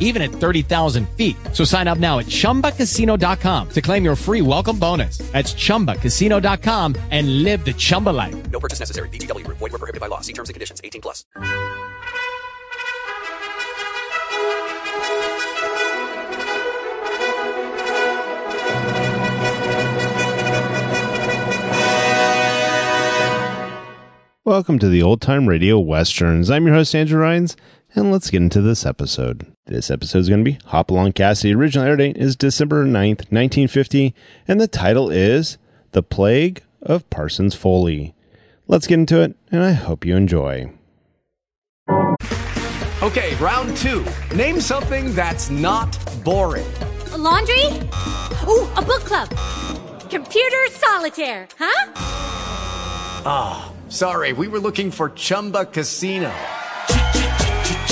even at 30,000 feet. So sign up now at chumbacasino.com to claim your free welcome bonus. That's chumbacasino.com and live the Chumba life. No purchase necessary. VGW Group. Void were prohibited by law. See terms and conditions. 18 plus. Welcome to the Old Time Radio Westerns. I'm your host, Andrew Rhynes, and let's get into this episode. This episode is going to be Hopalong Cassidy. Original air date is December 9th, 1950, and the title is The Plague of Parsons Folly. Let's get into it, and I hope you enjoy. Okay, round two. Name something that's not boring. A laundry? Ooh, a book club. Computer solitaire, huh? Ah, sorry, we were looking for Chumba Casino.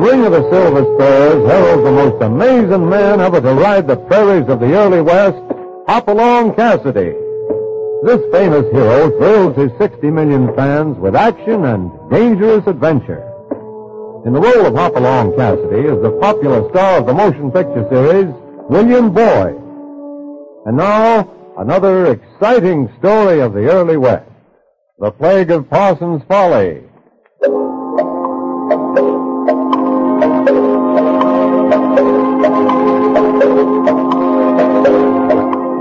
Ring of the Silver Spurs heralds the most amazing man ever to ride the prairies of the early West, Hopalong Cassidy. This famous hero thrills his 60 million fans with action and dangerous adventure. In the role of Hopalong Cassidy is the popular star of the motion picture series, William Boyd. And now, another exciting story of the early West. The Plague of Parsons Folly.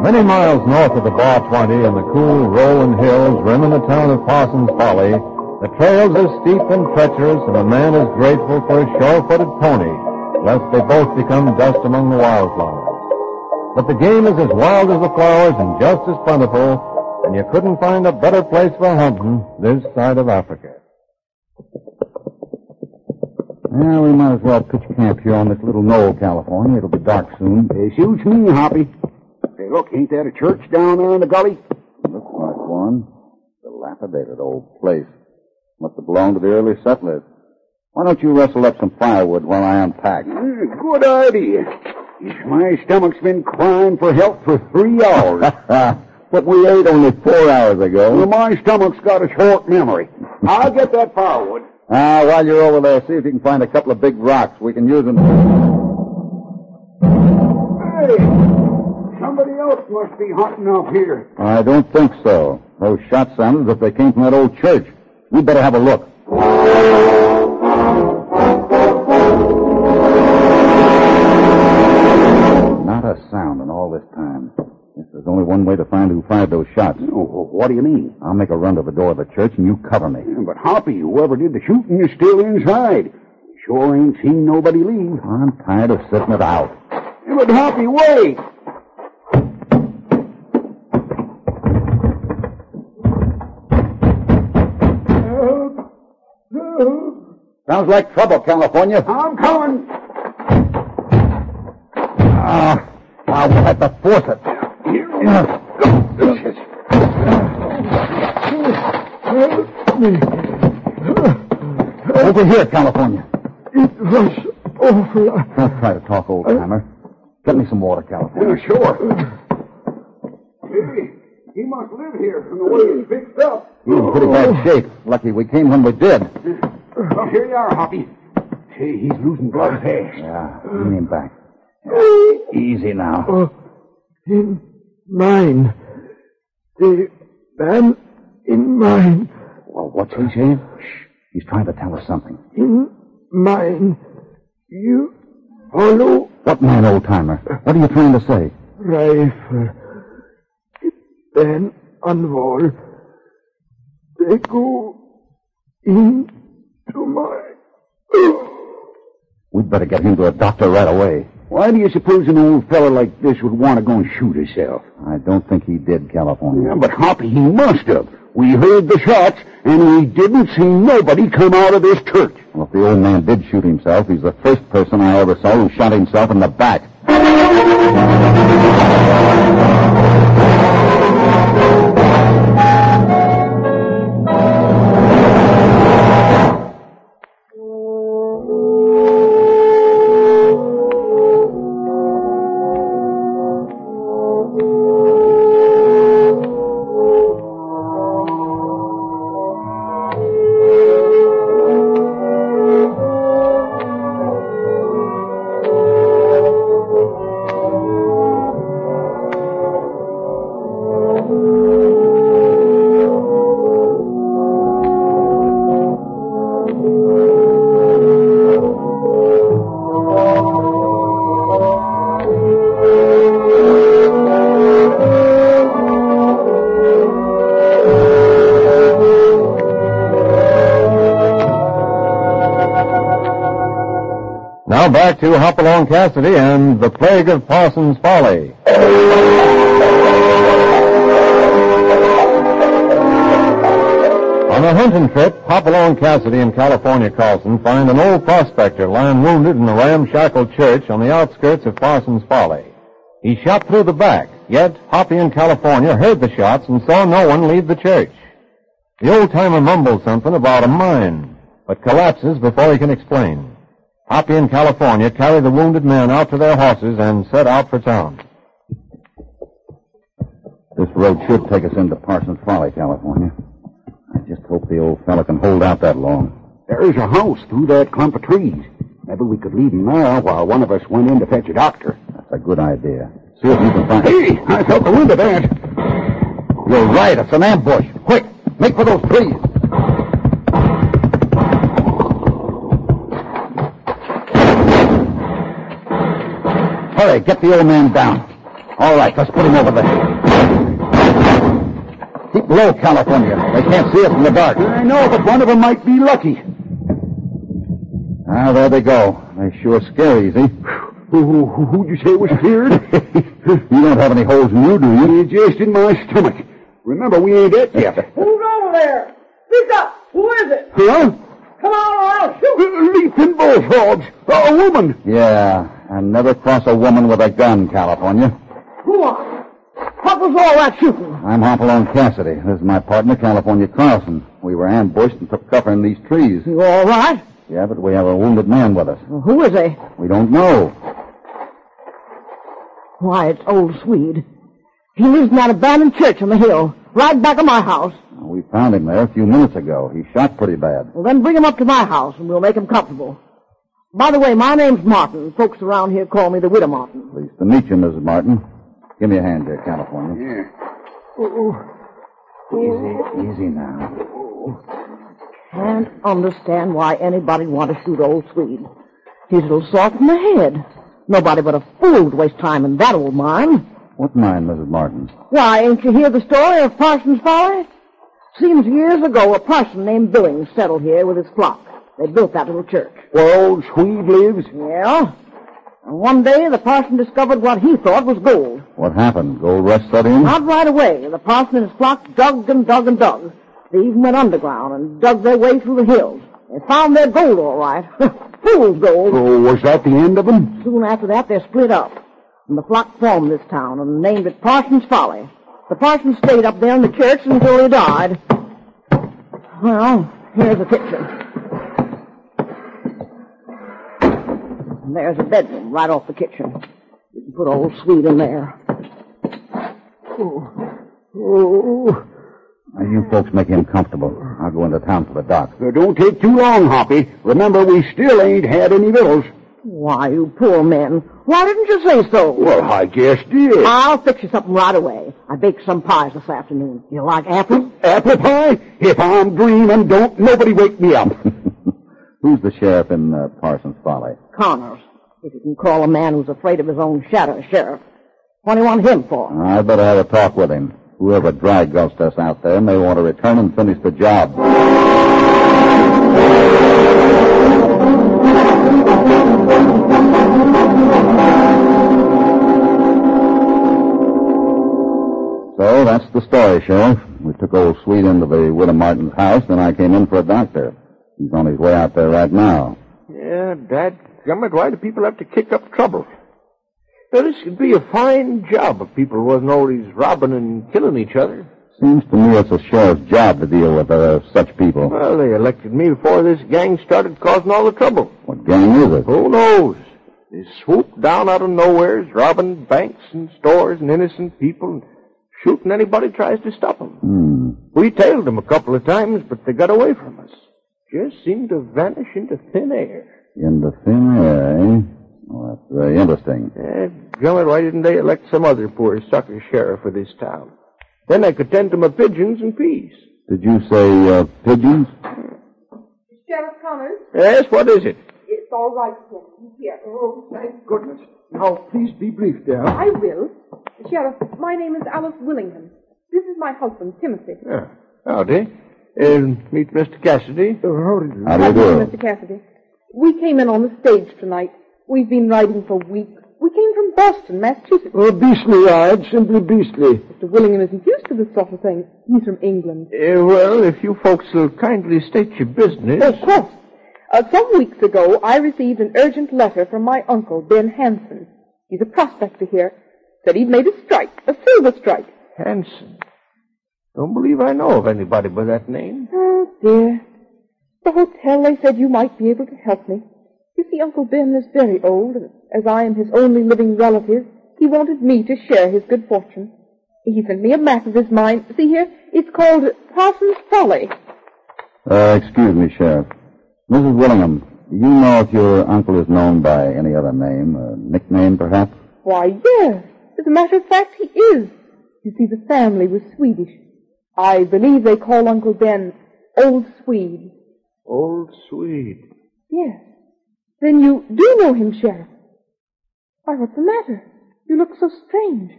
Many miles north of the Bar 20 in the cool, rolling hills rimming the town of Parsons Folly, the trails are steep and treacherous, and a man is grateful for a sure-footed pony, lest they both become dust among the wildflowers. But the game is as wild as the flowers and just as plentiful, and you couldn't find a better place for hunting this side of Africa. Well, we might as well pitch camp here on this little knoll, California. It'll be dark soon. It suits me, Hoppy. Hey, look, ain't that a church down there in the gully? Looks like one. Dilapidated old place. Must have belonged to the early settlers. Why don't you rustle up some firewood while I unpack? Eh, Good idea. My stomach's been crying for help for three hours. but we ate only four hours ago. well, my stomach's got a short memory. I'll get that firewood. Ah, while you're over there, see if you can find a couple of big rocks. We can use them. Hey, somebody else must be hunting up here. I don't think so. Those shots sounded as if they came from that old church. We better have a look. One way to find who fired those shots. Oh, what do you mean? I'll make a run to the door of the church and you cover me. But Hoppy, whoever did the shooting is still inside. Sure ain't seen nobody leave. I'm tired of sitting it out. But Hoppy, wait. Sounds like trouble, California. I'm coming. Ah, I will have to force it. Over here, California. It was awful. Don't try to talk, old timer. Get me some water, California. Yeah, sure. Hey, he must live here from the way he's fixed up. He's in pretty bad shape. Lucky we came when we did. Well, here you are, Hoppy. Hey, he's losing blood fast. Yeah, bring him back. Yeah, Easy now. Uh, oh, in mine. The man in mine. Well, what's he saying? Shh. He's trying to tell us something. In mine. You follow What man, old timer? What are you trying to say? rifle. Then on wall. They go into my. We'd better get him to a doctor right away. Why do you suppose an old fella like this would want to go and shoot himself? I don't think he did, California. Yeah, but Hoppy, he must have. We heard the shots, and we didn't see nobody come out of this church. Well, if the old man did shoot himself, he's the first person I ever saw who shot himself in the back. To Hopalong Cassidy and the Plague of Parsons Folly. On a hunting trip, Hopalong Cassidy and California Carlson find an old prospector lying wounded in a ramshackle church on the outskirts of Parsons Folly. He shot through the back, yet Hoppy and California heard the shots and saw no one leave the church. The old timer mumbles something about a mine, but collapses before he can explain. Hoppy and California carry the wounded men out to their horses and set out for town. This road should take us into Parsons Folly, California. I just hope the old fella can hold out that long. There's a house through that clump of trees. Maybe we could leave him there while one of us went in to fetch a doctor. That's a good idea. See if you can find Hey, I felt the wind of that. You're right. It's an ambush. Quick, make for those trees. Hurry, get the old man down. All right, let's put him over there. Keep low, California. They can't see us in the dark. I know, but one of them might be lucky. Ah, there they go. They sure scare easy. Who, who, who'd you say was feared? You don't have any holes in you, do you? Just in my stomach. Remember, we ain't it yet. Who's over there? Speak up! Who is it? Huh? Come on or I'll shoot! Leaping bullfrogs. A woman. Yeah, and never cross a woman with a gun, California. Who are? What was all that shooting? I'm Hopalong Cassidy. This is my partner, California Carlson. We were ambushed and took cover in these trees. You all right? Yeah, but we have a wounded man with us. Well, who is he? We don't know. Why, it's old Swede. He lives in that abandoned church on the hill, right back of my house. We found him there a few minutes ago. He shot pretty bad. Well, then bring him up to my house and we'll make him comfortable. By the way, my name's Martin. Folks around here call me the Widow Martin. Pleased to meet you, Mrs. Martin. Give me a hand here, California. Yeah. Easy, easy now. Can't understand why anybody want to shoot old Swede. He's a little soft in the head. Nobody but a fool would waste time in that old mine. What mine, Mrs. Martin? Why, ain't you hear the story of Parsons Folly? Seems years ago a parson named Billings settled here with his flock. They built that little church. Where old Swede lives? Yeah. And one day the parson discovered what he thought was gold. What happened? Gold rush set in? Not right away. The parson and his flock dug and dug and dug. They even went underground and dug their way through the hills. They found their gold all right. Fool's gold. Oh, was that the end of them? Soon after that, they split up. And the flock formed this town and named it Parsons Folly. The parson stayed up there in the church until he died. Well, here's the kitchen. And there's a bedroom right off the kitchen. You can put old Swede in there. Oh. Oh. Now, you folks make him comfortable. I'll go into town for the doc. Well, don't take too long, Hoppy. Remember, we still ain't had any victuals. Why, you poor men. Why didn't you say so? Well, I just did. I'll fix you something right away. I baked some pies this afternoon. You like apple? Apple pie? If I'm dreaming, don't nobody wake me up. Who's the sheriff in uh, Parsons Folly? Connors. If you can call a man who's afraid of his own shadow sheriff. What do you want him for? I'd better have a talk with him. Whoever dry gulched us out there may want to return and finish the job. So that's the story, Sheriff. We took old Swede into the Widow Martin's house, then I came in for a doctor. He's on his way out there right now. Yeah, Dad, gummit, why do people have to kick up trouble? Now, this could be a fine job if people wasn't always robbing and killing each other. Seems to me it's a sheriff's job to deal with uh, such people. Well, they elected me before this gang started causing all the trouble. What gang is it? Who knows? They swoop down out of nowheres, robbing banks and stores and innocent people, and shooting anybody tries to stop them. Hmm. We tailed them a couple of times, but they got away from us. Just seemed to vanish into thin air. Into thin air, eh? Well, that's very interesting. Eh, gummit, why didn't they elect some other poor sucker sheriff for this town? Then I could tend to my pigeons in peace. Did you say uh, pigeons? Sheriff Connors, Yes, what is it? it's all right, sir. Here. Oh, thank Goodness. Now, please be brief, dear. I will. Sheriff, my name is Alice Willingham. This is my husband, Timothy. Yeah. Howdy. Uh, meet Mr. Cassidy. Uh, how do you do? How do you do? Mr. Cassidy. We came in on the stage tonight. We've been riding for weeks. We came from Boston, Massachusetts. Oh, beastly ride, simply beastly. Mr. Willingham isn't used to this sort of thing. He's from England. Uh, well, if you folks will kindly state your business. Of course. Uh, some weeks ago, I received an urgent letter from my uncle, Ben Hanson. He's a prospector here. Said he'd made a strike, a silver strike. Hanson. Don't believe I know of anybody by that name. Oh, dear. The hotel, they said you might be able to help me. You see, Uncle Ben is very old, and as I am his only living relative, he wanted me to share his good fortune. He sent me a map of his mine. See here, it's called Parsons Folly. Uh, excuse me, Sheriff. Mrs. Willingham, do you know if your uncle is known by any other name, a nickname perhaps? Why, yes. As a matter of fact, he is. You see, the family was Swedish. I believe they call Uncle Ben Old Swede. Old Swede. Yes. Then you do know him, Sheriff. Why, what's the matter? You look so strange.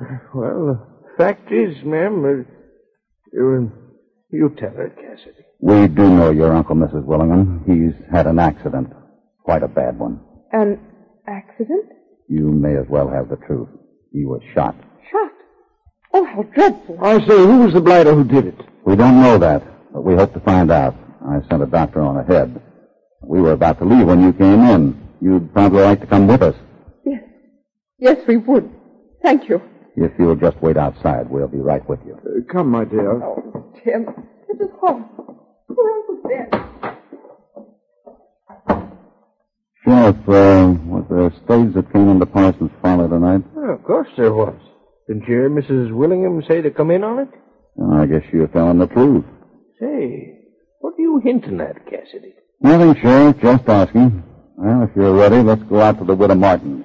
Well, the fact is, ma'am, uh, you, you tell her, Cassidy. We do know your uncle, Mrs. Willingham. He's had an accident. Quite a bad one. An accident? You may as well have the truth. He was shot. Shot? Oh, how dreadful. I say, who was the blighter who did it? We don't know that, but we hope to find out. I sent a doctor on ahead. We were about to leave when you came in. You'd probably like to come with us. Yes. Yes, we would. Thank you. If you'll just wait outside, we'll be right with you. Uh, come, my dear. Oh, Tim, this is horrible. Poor Uncle Ben. Sheriff, uh, was there a stage that came into Parsons Folly tonight? Oh, of course there was. Didn't you hear Mrs. Willingham say to come in on it? Well, I guess you're telling the truth. Say, what are you hinting at, Cassidy? Nothing, Sheriff. Just asking. Well, if you're ready, let's go out to the Widow Martin.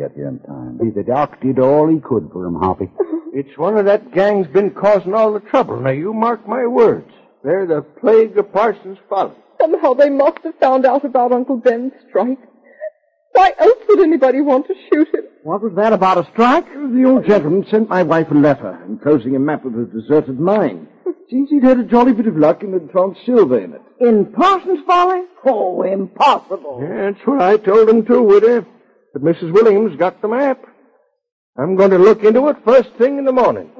Get here in time. The doc did all he could for him, Hoppy. It's one of that gang's been causing all the trouble. Now, you mark my words. They're the plague of Parsons Folly. Somehow they must have found out about Uncle Ben's strike. Why else would anybody want to shoot him? What was that about a strike? The old gentleman sent my wife a letter enclosing a map of a deserted mine. Seems he'd had a jolly bit of luck and had found silver in it. In Parsons Folly? Oh, impossible. Yeah, that's what I told him too, Widow. But Mrs. Williams got the map. I'm going to look into it first thing in the morning.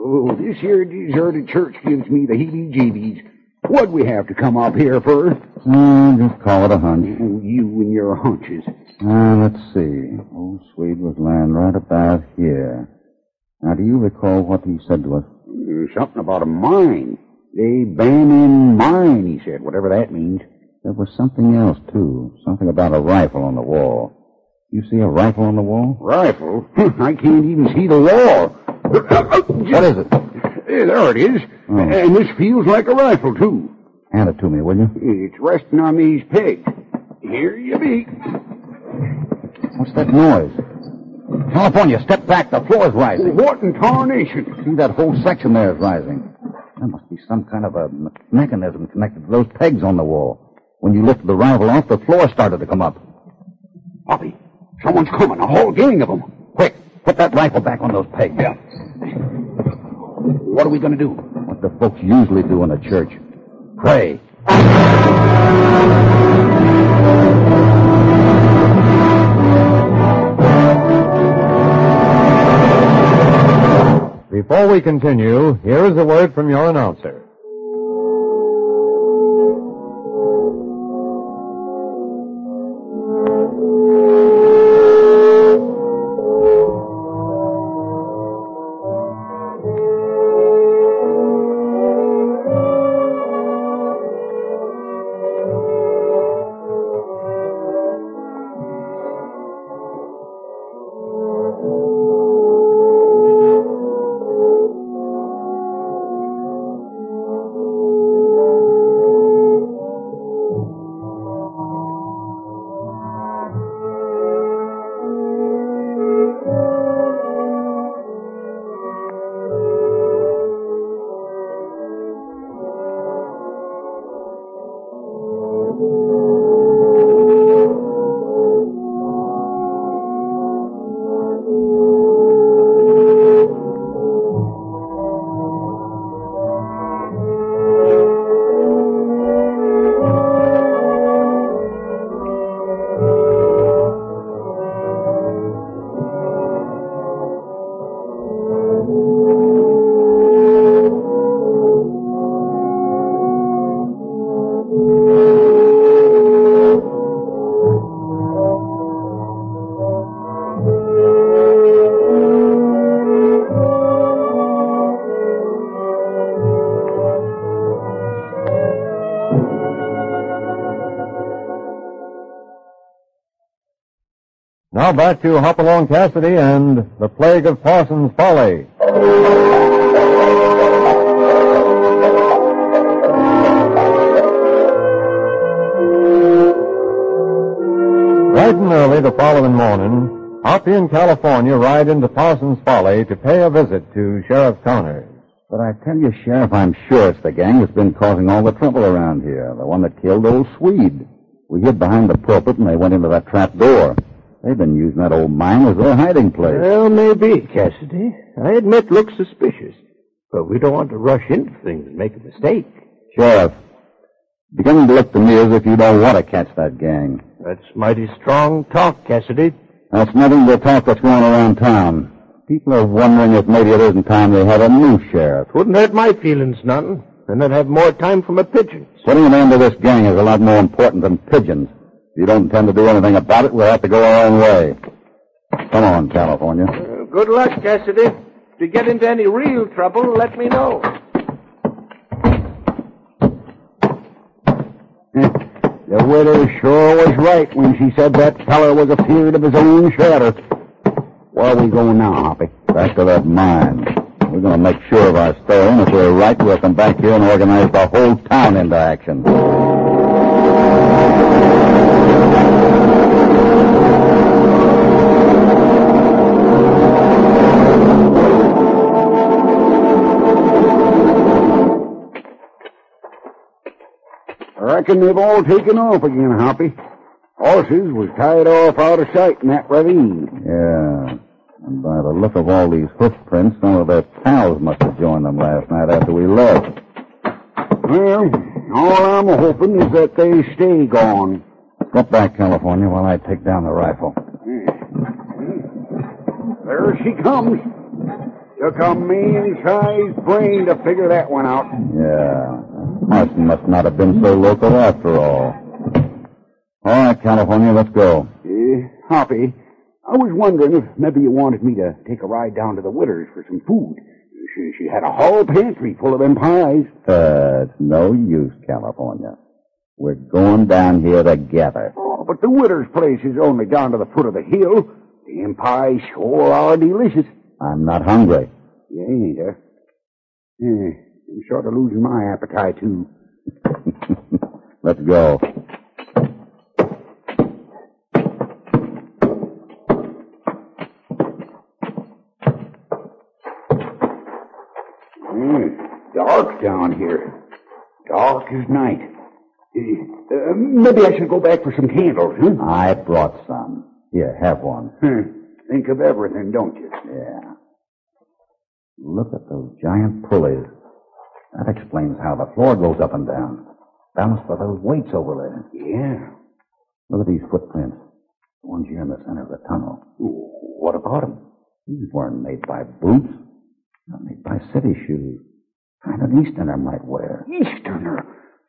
Oh, this here deserted church gives me the heebie-jeebies. What'd we have to come up here for? Oh, mm, just call it a hunch. Oh, you and your hunches. Uh, let's see. Old Swede was lying right about here. Now, do you recall what he said to us? Uh, something about a mine. They ban in mine, he said, whatever that means. There was something else, too. Something about a rifle on the wall. You see a rifle on the wall? Rifle? I can't even see the wall. What is it? There it is. Oh. And this feels like a rifle, too. Hand it to me, will you? It's resting on these pegs. Here you be. What's that noise? California, step back. The floor is rising. What in tarnation? See, that whole section there is rising. There must be some kind of a me- mechanism connected to those pegs on the wall. When you lifted the rifle off, the floor started to come up. Hoppy, someone's coming. A whole gang of them. Quick, put that rifle back on those pegs. Yeah. What are we going to do? What the folks usually do in a church. Pray. Before we continue, here is a word from your announcer. Now back to Hopalong Cassidy and the Plague of Parsons Folly. Bright and early the following morning, Hoppy and California ride into Parsons Folly to pay a visit to Sheriff Connors. But I tell you, Sheriff, I'm sure it's the gang that's been causing all the trouble around here. The one that killed old Swede. We hid behind the pulpit and they went into that trap door. They've been using that old mine as their hiding place. Well, maybe, Cassidy. I admit looks suspicious. But we don't want to rush into things and make a mistake. Sheriff, beginning to look to me as if you don't want to catch that gang. That's mighty strong talk, Cassidy. That's nothing but talk that's going around town. People are wondering if maybe it isn't time they had a new sheriff. Wouldn't hurt my feelings none. Then I'd have more time for my pigeons. Putting an end to this gang is a lot more important than pigeons. If you don't intend to do anything about it, we'll have to go our own way. Come on, California. Uh, good luck, Cassidy. If you get into any real trouble, let me know. The widow sure was right when she said that feller was afeard of his own shadow. Where are we going now, Hoppy? Back to that mine. We're going to make sure of our story, and if we're right, we'll come back here and organize the whole town into action. I reckon they've all taken off again, Hoppy. Horses was tied off out of sight in that ravine. Yeah. And by the look of all these footprints, some of their pals must have joined them last night after we left. Well, all I'm hoping is that they stay gone. Step back, California, while I take down the rifle. There she comes. Took a man-sized brain to figure that one out. Yeah. Marson must not have been so local after all. All right, California, let's go. Uh, Hoppy, I was wondering if maybe you wanted me to take a ride down to the Witters for some food. She, she had a whole pantry full of them pies. Uh, it's no use, California. We're going down here together. Oh, but the Witters place is only down to the foot of the hill. The pies sure are delicious. I'm not hungry. You ain't, huh? Yeah, I'm sort of losing my appetite, too. Let's go. Mm, dark down here. Dark as night. Uh, maybe I should go back for some candles, huh? I brought some. Here, have one. Hmm. Think of everything, don't you? Yeah. Look at those giant pulleys. That explains how the floor goes up and down. Balanced by those weights over there. Yeah. Look at these footprints. The ones here in the center of the tunnel. What about them? These weren't made by boots. Not made by city shoes. Kind an Easterner might wear. Easterner?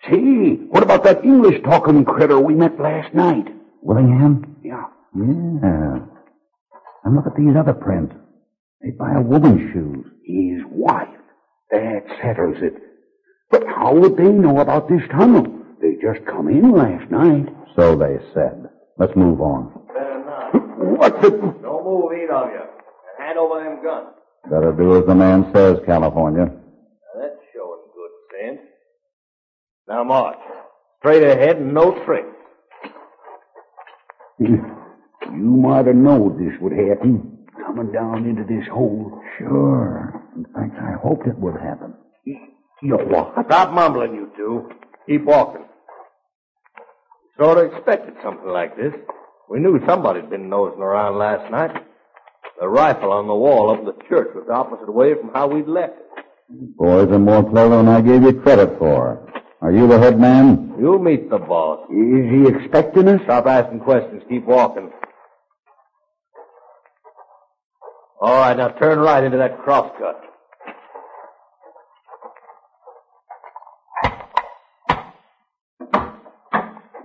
See, what about that English talking critter we met last night? Willingham? Yeah. Yeah. And look at these other prints. They buy a woman's shoes. His wife. That settles it. But how would they know about this tunnel? They just come in last night. So they said. Let's move on. Better not. What the... Don't move, either of you. And hand over them guns. Better do as the man says, California. Now, that's showing good sense. Now march. Straight ahead and no tricks. You might have known this would happen. Coming down into this hole. Sure. In fact, I hoped it would happen. You what? Stop mumbling, you two. Keep walking. Sort of expected something like this. We knew somebody'd been nosing around last night. The rifle on the wall up the church was the opposite way from how we'd left it. Boys are more clever than I gave you credit for. Are you the head man? You'll meet the boss. Is he expecting us? Stop asking questions. Keep walking. All right, now turn right into that crosscut.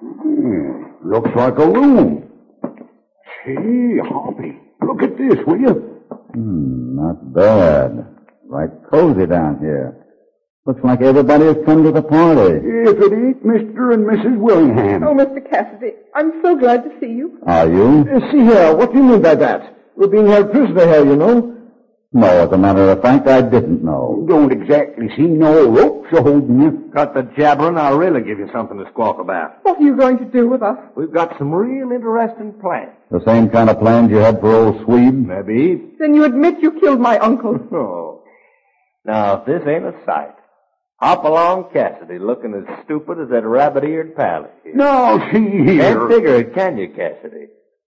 Hmm, looks like a room. Gee, Hoppy, look at this, will you? Hmm, not bad. Right cozy down here. Looks like everybody has come to the party. If it ain't Mr. and Mrs. Willingham. Oh, Mr. Cassidy, I'm so glad to see you. Are you? Uh, see here, what do you mean by that? We're being held prisoner here, you know. No, as a matter of fact, I didn't know. You Don't exactly see no ropes a holding you. Cut the jabbering, I'll really give you something to squawk about. What are you going to do with us? We've got some real interesting plans. The same kind of plans you had for old Swede? Maybe. Then you admit you killed my uncle. Oh. Now, if this ain't a sight. Hopalong Cassidy looking as stupid as that rabbit-eared pally. No, see here. Can't figure it, can you, Cassidy?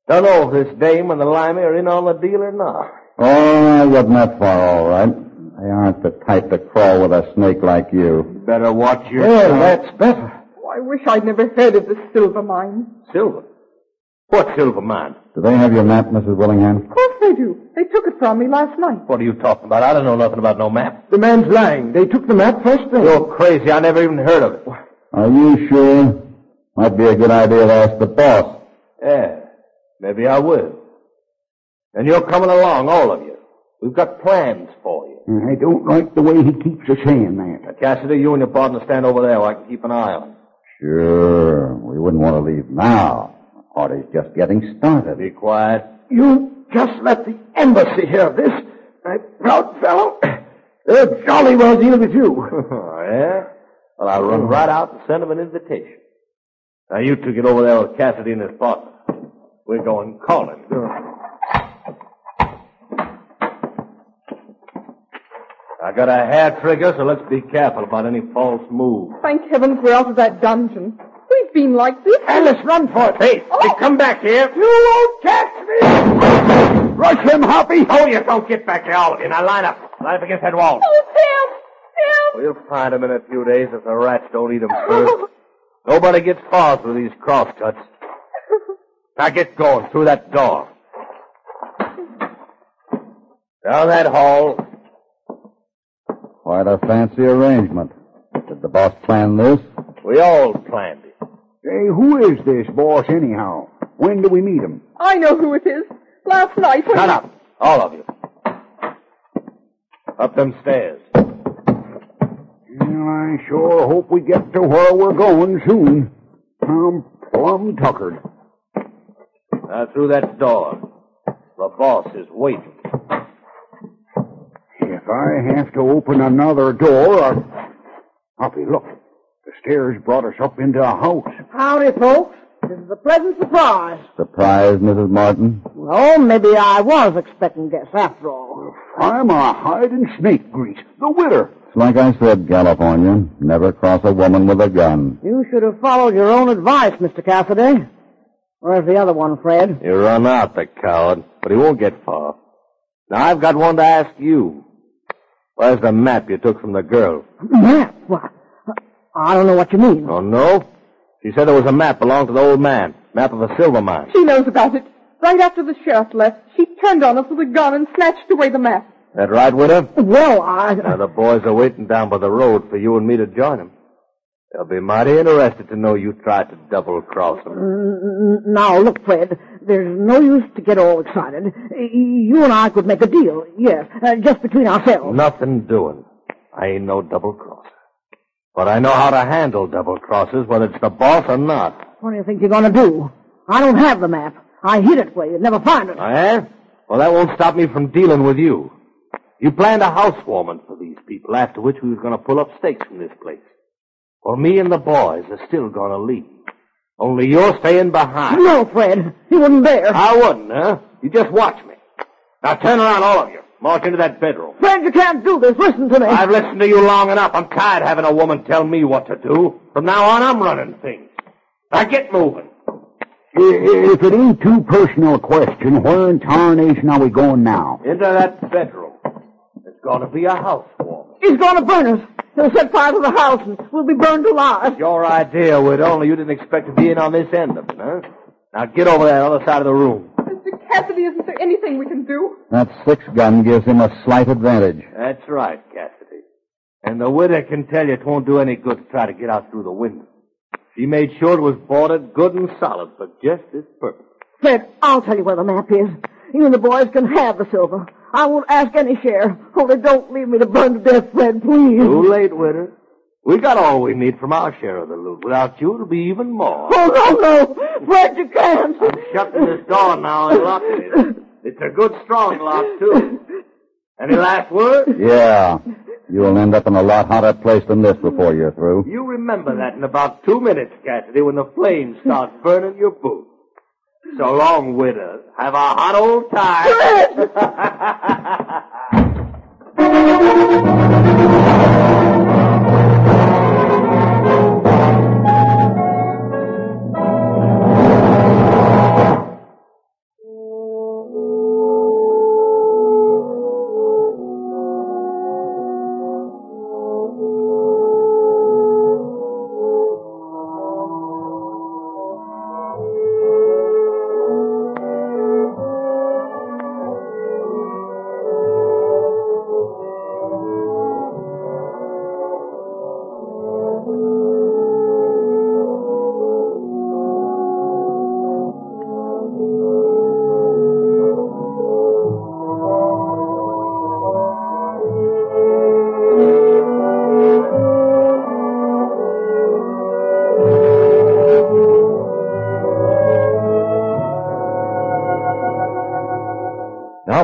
Don't know if this dame and the limey are in on the deal or not. Oh, I wasn't that far, all right. They aren't the type to crawl with a snake like you. Better watch your Well, that's better. Oh, I wish I'd never heard of the silver mine. Silver? What silver mine? Do they have your map, Mrs. Willingham? Of course they do. They took it from me last night. What are you talking about? I don't know nothing about no map. The man's lying. They took the map first thing. You're crazy. I never even heard of it. Are you sure? Might be a good idea to ask the boss. Yeah, maybe I will. And you're coming along, all of you. We've got plans for you. I don't like the way he keeps us saying that. Now, Cassidy, you and your partner stand over there where I can keep an eye on. Sure. We wouldn't want to leave now. The party's just getting started. Be quiet. You just let the embassy hear this. Uh, My proud fellow. They're jolly well deal with you. oh, yeah? Well, I'll run right out and send him an invitation. Now, you two get over there with Cassidy and his partner. We're going calling. I got a hair trigger, so let's be careful about any false moves. Thank heavens we're out of that dungeon. We've been like this. Alice, run for it. Hey, oh. hey, come back here. You won't catch me. Rush him, Hoppy. Oh, you don't get back here, all of you. Now line up. Line up against that wall. Oh, help! Help! We'll find him in a few days if the rats don't eat him first. Nobody gets far through these crosscuts. Now get going through that door. Down that hall, Quite a fancy arrangement. Did the boss plan this? We all planned it. Hey, who is this boss anyhow? When do we meet him? I know who it is. Last night when... Shut up, all of you. Up them stairs. Well, I sure hope we get to where we're going soon. I'm plumb tuckered. Now through that door. The boss is waiting. If I have to open another door, I'll... Hoppy, look. The stairs brought us up into a house. Howdy, folks. This is a pleasant surprise. Surprise, Mrs. Martin? Well, maybe I was expecting guests after all. I'm a hide and snake grease. The widder. It's like I said, California. Never cross a woman with a gun. You should have followed your own advice, Mr. Cassidy. Where's the other one, Fred? You run out, the coward, but he won't get far. Now I've got one to ask you. Where's the map you took from the girl? Map? What? I don't know what you mean. Oh, no? She said there was a map belonged to the old man. Map of a silver mine. She knows about it. Right after the sheriff left, she turned on us with a gun and snatched away the map. That right, Widow? Well, I... Now the boys are waiting down by the road for you and me to join them. They'll be mighty interested to know you tried to double cross them. Mm, Now, look, Fred, there's no use to get all excited. You and I could make a deal, yes, uh, just between ourselves. Nothing doing. I ain't no double crosser. But I know how to handle double crosses, whether it's the boss or not. What do you think you're going to do? I don't have the map. I hid it where you'd never find it. Yeah? Well, that won't stop me from dealing with you. You planned a housewarming for these people, after which we was going to pull up stakes from this place. Well, me and the boys are still going to leave. Only you're staying behind. No, Fred, you wouldn't dare. I wouldn't, huh? You just watch me. Now turn around, all of you. March into that bedroom. Fred, you can't do this. Listen to me. I've listened to you long enough. I'm tired of having a woman tell me what to do. From now on, I'm running things. Now get moving. If it ain't too personal a question, where in tarnation are we going now? Into that bedroom. It's going to be a house housewarming. He's going to burn us. He'll set fire to the house and we'll be burned alive. Your idea, Widow, only you didn't expect to be in on this end of it, huh? Now get over there, other side of the room. Mr. Cassidy, isn't there anything we can do? That six gun gives him a slight advantage. That's right, Cassidy. And the widow can tell you it won't do any good to try to get out through the window. She made sure it was boarded good and solid for just this purpose. Fred, I'll tell you where the map is. You and the boys can have the silver. I won't ask any share. Only don't leave me to burn to death, Fred, please. Too late, widow. We got all we need from our share of the loot. Without you, it'll be even more. Oh, no, no. Fred, you can't. I'm shutting this door now and locking it. It's a good strong lock, too. Any last words? Yeah. You'll end up in a lot hotter place than this before you're through. You remember that in about two minutes, Cassidy, when the flames start burning your boots. So long, widow. Have a hot old time.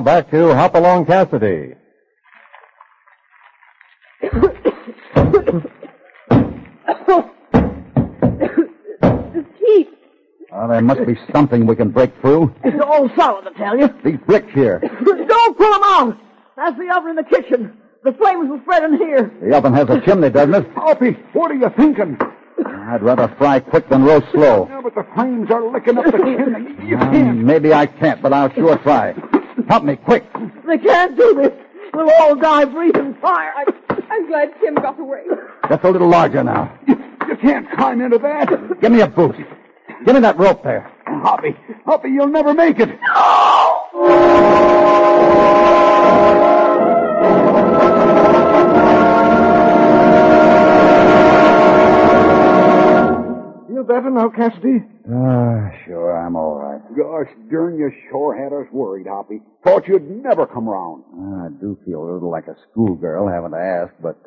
back to Hopalong Cassidy. It's heat. Well, there must be something we can break through. It's all solid, I tell you. These bricks here. Don't pull them out. That's the oven in the kitchen. The flames will spread in here. The oven has a chimney, doesn't it? Hoppy, what are you thinking? I'd rather fry quick than roast slow. Yeah, but the flames are licking up the chimney. You Um, can't. maybe I can't, but I'll sure try. Help me, quick. They can't do this. We'll all die breathing fire. I, I'm glad Tim got away. That's a little larger now. You can't climb into that. Give me a boost. Give me that rope there. Hoppy, Hoppy, you'll never make it. Better now, Cassidy? Ah, sure, I'm all right. Gosh darn, you sure had us worried, Hoppy. Thought you'd never come round. I do feel a little like a schoolgirl having to ask, but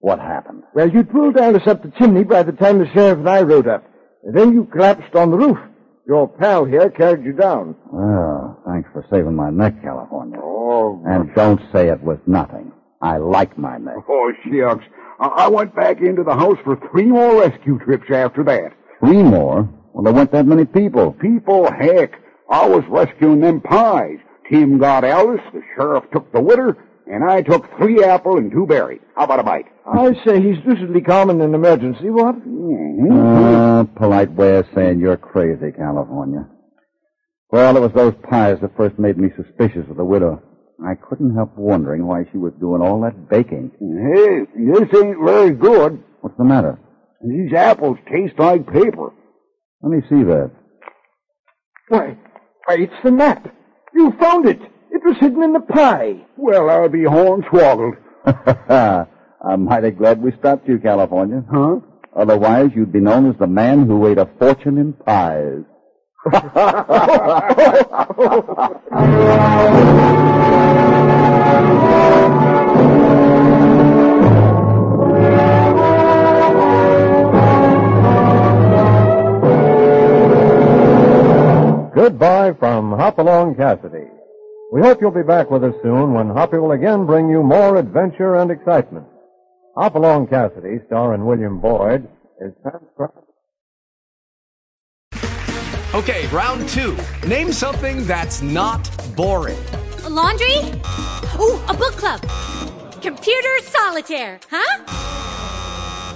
what happened? Well, you'd pulled down us up the chimney by the time the sheriff and I rode up. And then you collapsed on the roof. Your pal here carried you down. Well, thanks for saving my neck, California. Oh, And don't say it was nothing. I like my neck. oh, shucks. I went back into the house for three more rescue trips after that. Three more? Well, there weren't that many people. People, heck. I was rescuing them pies. Tim got Alice, the sheriff took the widder, and I took three apple and two berry. How about a bite? I say he's deucedly calm in an emergency, what? Uh, polite way of saying you're crazy, California. Well, it was those pies that first made me suspicious of the widow. I couldn't help wondering why she was doing all that baking. Hey, this ain't very good. What's the matter? These apples taste like paper. Let me see that. Why, why, it's the map. You found it. It was hidden in the pie. Well, I'll be hornswoggled. I'm mighty glad we stopped you, California. Huh? Otherwise, you'd be known as the man who ate a fortune in pies. Goodbye from Hopalong Cassidy. We hope you'll be back with us soon when Hoppy will again bring you more adventure and excitement. Hopalong Cassidy, starring William Boyd, is transcribed. Okay, round two. Name something that's not boring. A laundry? Ooh, a book club. Computer solitaire, huh?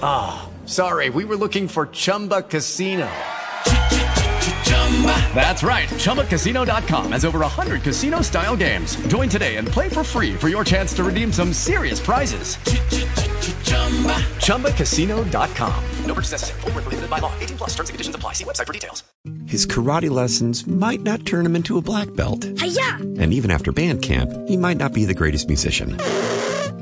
Ah, sorry, we were looking for Chumba Casino. That's right. ChumbaCasino.com has over 100 casino style games. Join today and play for free for your chance to redeem some serious prizes. ChumbaCasino.com. No purchase necessary. Void where prohibited by law. 18 plus terms and conditions apply. See website for details. His karate lessons might not turn him into a black belt. Hiya! And even after band camp, he might not be the greatest musician.